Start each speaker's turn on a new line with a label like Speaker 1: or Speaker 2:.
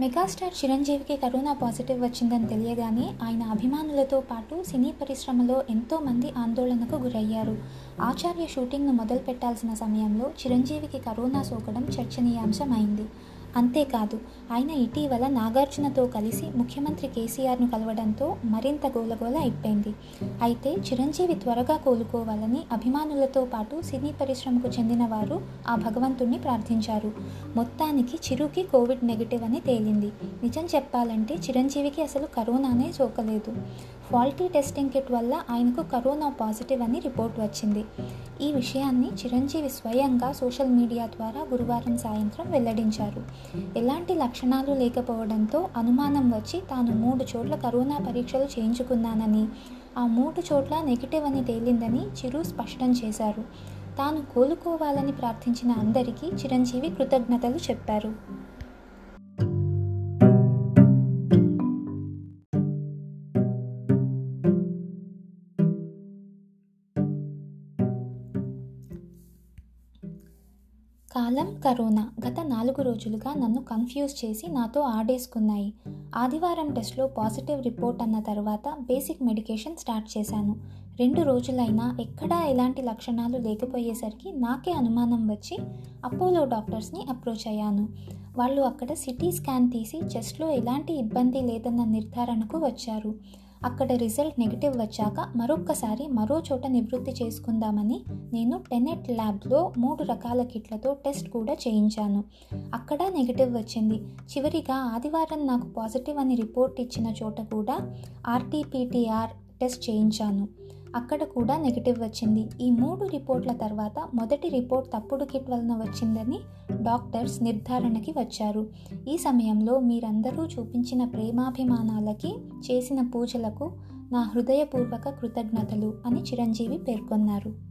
Speaker 1: Megastar చిరంజీవికి corona positive వచ్చిందని తెలియగానే ఆయన అభిమానులతో పాటు సినీ పరిశ్రమలో ఎంతోమంది ఆందోళనకు గురయ్యారు. ఆచార్య షూటింగ్ను మొదలు పెట్టాల్సిన సమయంలో చిరంజీవికి కరోనా సోకడం చర్చనీయాంశమైంది. అంతేకాదు ఆయన ఇటీవల నాగార్జునతో కలిసి ముఖ్యమంత్రి కేసీఆర్ను కలవడంతో మరింత గోలగోల అయిపోయింది. అయితే చిరంజీవి త్వరగా కోలుకోవాలని అభిమానులతో పాటు సినీ పరిశ్రమకు చెందిన వారు ఆ భగవంతుణ్ణి ప్రార్థించారు. మొత్తానికి చిరుకి కోవిడ్ నెగిటివ్ అని తేలింది. నిజం చెప్పాలంటే చిరంజీవికి అసలు కరోనానే సోకలేదు. ఫాల్టీ టెస్టింగ్ కిట్ వల్ల ఆయనకు కరోనా పాజిటివ్ అని రిపోర్ట్ వచ్చింది. ఈ విషయాన్ని చిరంజీవి స్వయంగా సోషల్ మీడియా ద్వారా గురువారం సాయంత్రం వెల్లడించారు. ఎలాంటి లక్షణాలు లేకపోవడంతో అనుమానం వచ్చి తాను మూడు చోట్ల కరోనా పరీక్షలు చేయించుకున్నానని ఆ మూడు చోట్ల నెగిటివ్ అని తేలిందని చిరు స్పష్టం చేశారు. తాను కోలుకోవాలని ప్రార్థించిన అందరికీ చిరంజీవి కృతజ్ఞతలు చెప్పారు. కాలం కరోనా గత నాలుగు రోజులుగా నన్ను కన్ఫ్యూజ్ చేసి నాతో ఆడేసుకున్నాయి. ఆదివారం టెస్ట్లో పాజిటివ్ రిపోర్ట్ అన్న తర్వాత బేసిక్ మెడికేషన్ స్టార్ట్ చేశాను. రెండు రోజులైనా ఎక్కడా ఎలాంటి లక్షణాలు లేకపోయేసరికి నాకే అనుమానం వచ్చి అపోలో డాక్టర్స్ని అప్రోచ్ అయ్యాను. వాళ్ళు అక్కడ సిటీ స్కాన్ తీసి చెస్ట్లో ఎలాంటి ఇబ్బంది లేదన్న నిర్ధారణకు వచ్చారు. అక్కడ రిజల్ట్ నెగిటివ్ వచ్చాక మరొక్కసారి మరో చోట నివృత్తి చేసుకుందామని నేను టెనెట్ ల్యాబ్లో మూడు రకాల కిట్లతో టెస్ట్ కూడా చేయించాను. అక్కడ నెగిటివ్ వచ్చింది. చివరిగా ఆదివారం నాకు పాజిటివ్ అని రిపోర్ట్ ఇచ్చిన చోట కూడా ఆర్టీపీటీఆర్ టెస్ట్ చేయించాను. అక్కడ కూడా నెగిటివ్ వచ్చింది. ఈ మూడు రిపోర్ట్ల తర్వాత మొదటి రిపోర్ట్ తప్పుడు కిట్ వలన వచ్చిందని డాక్టర్స్ నిర్ధారణకి వచ్చారు. ఈ సమయంలో మీరందరూ చూపించిన ప్రేమాభిమానాలకి చేసిన పూజలకు నా హృదయపూర్వక కృతజ్ఞతలు అని చిరంజీవి పేర్కొన్నారు.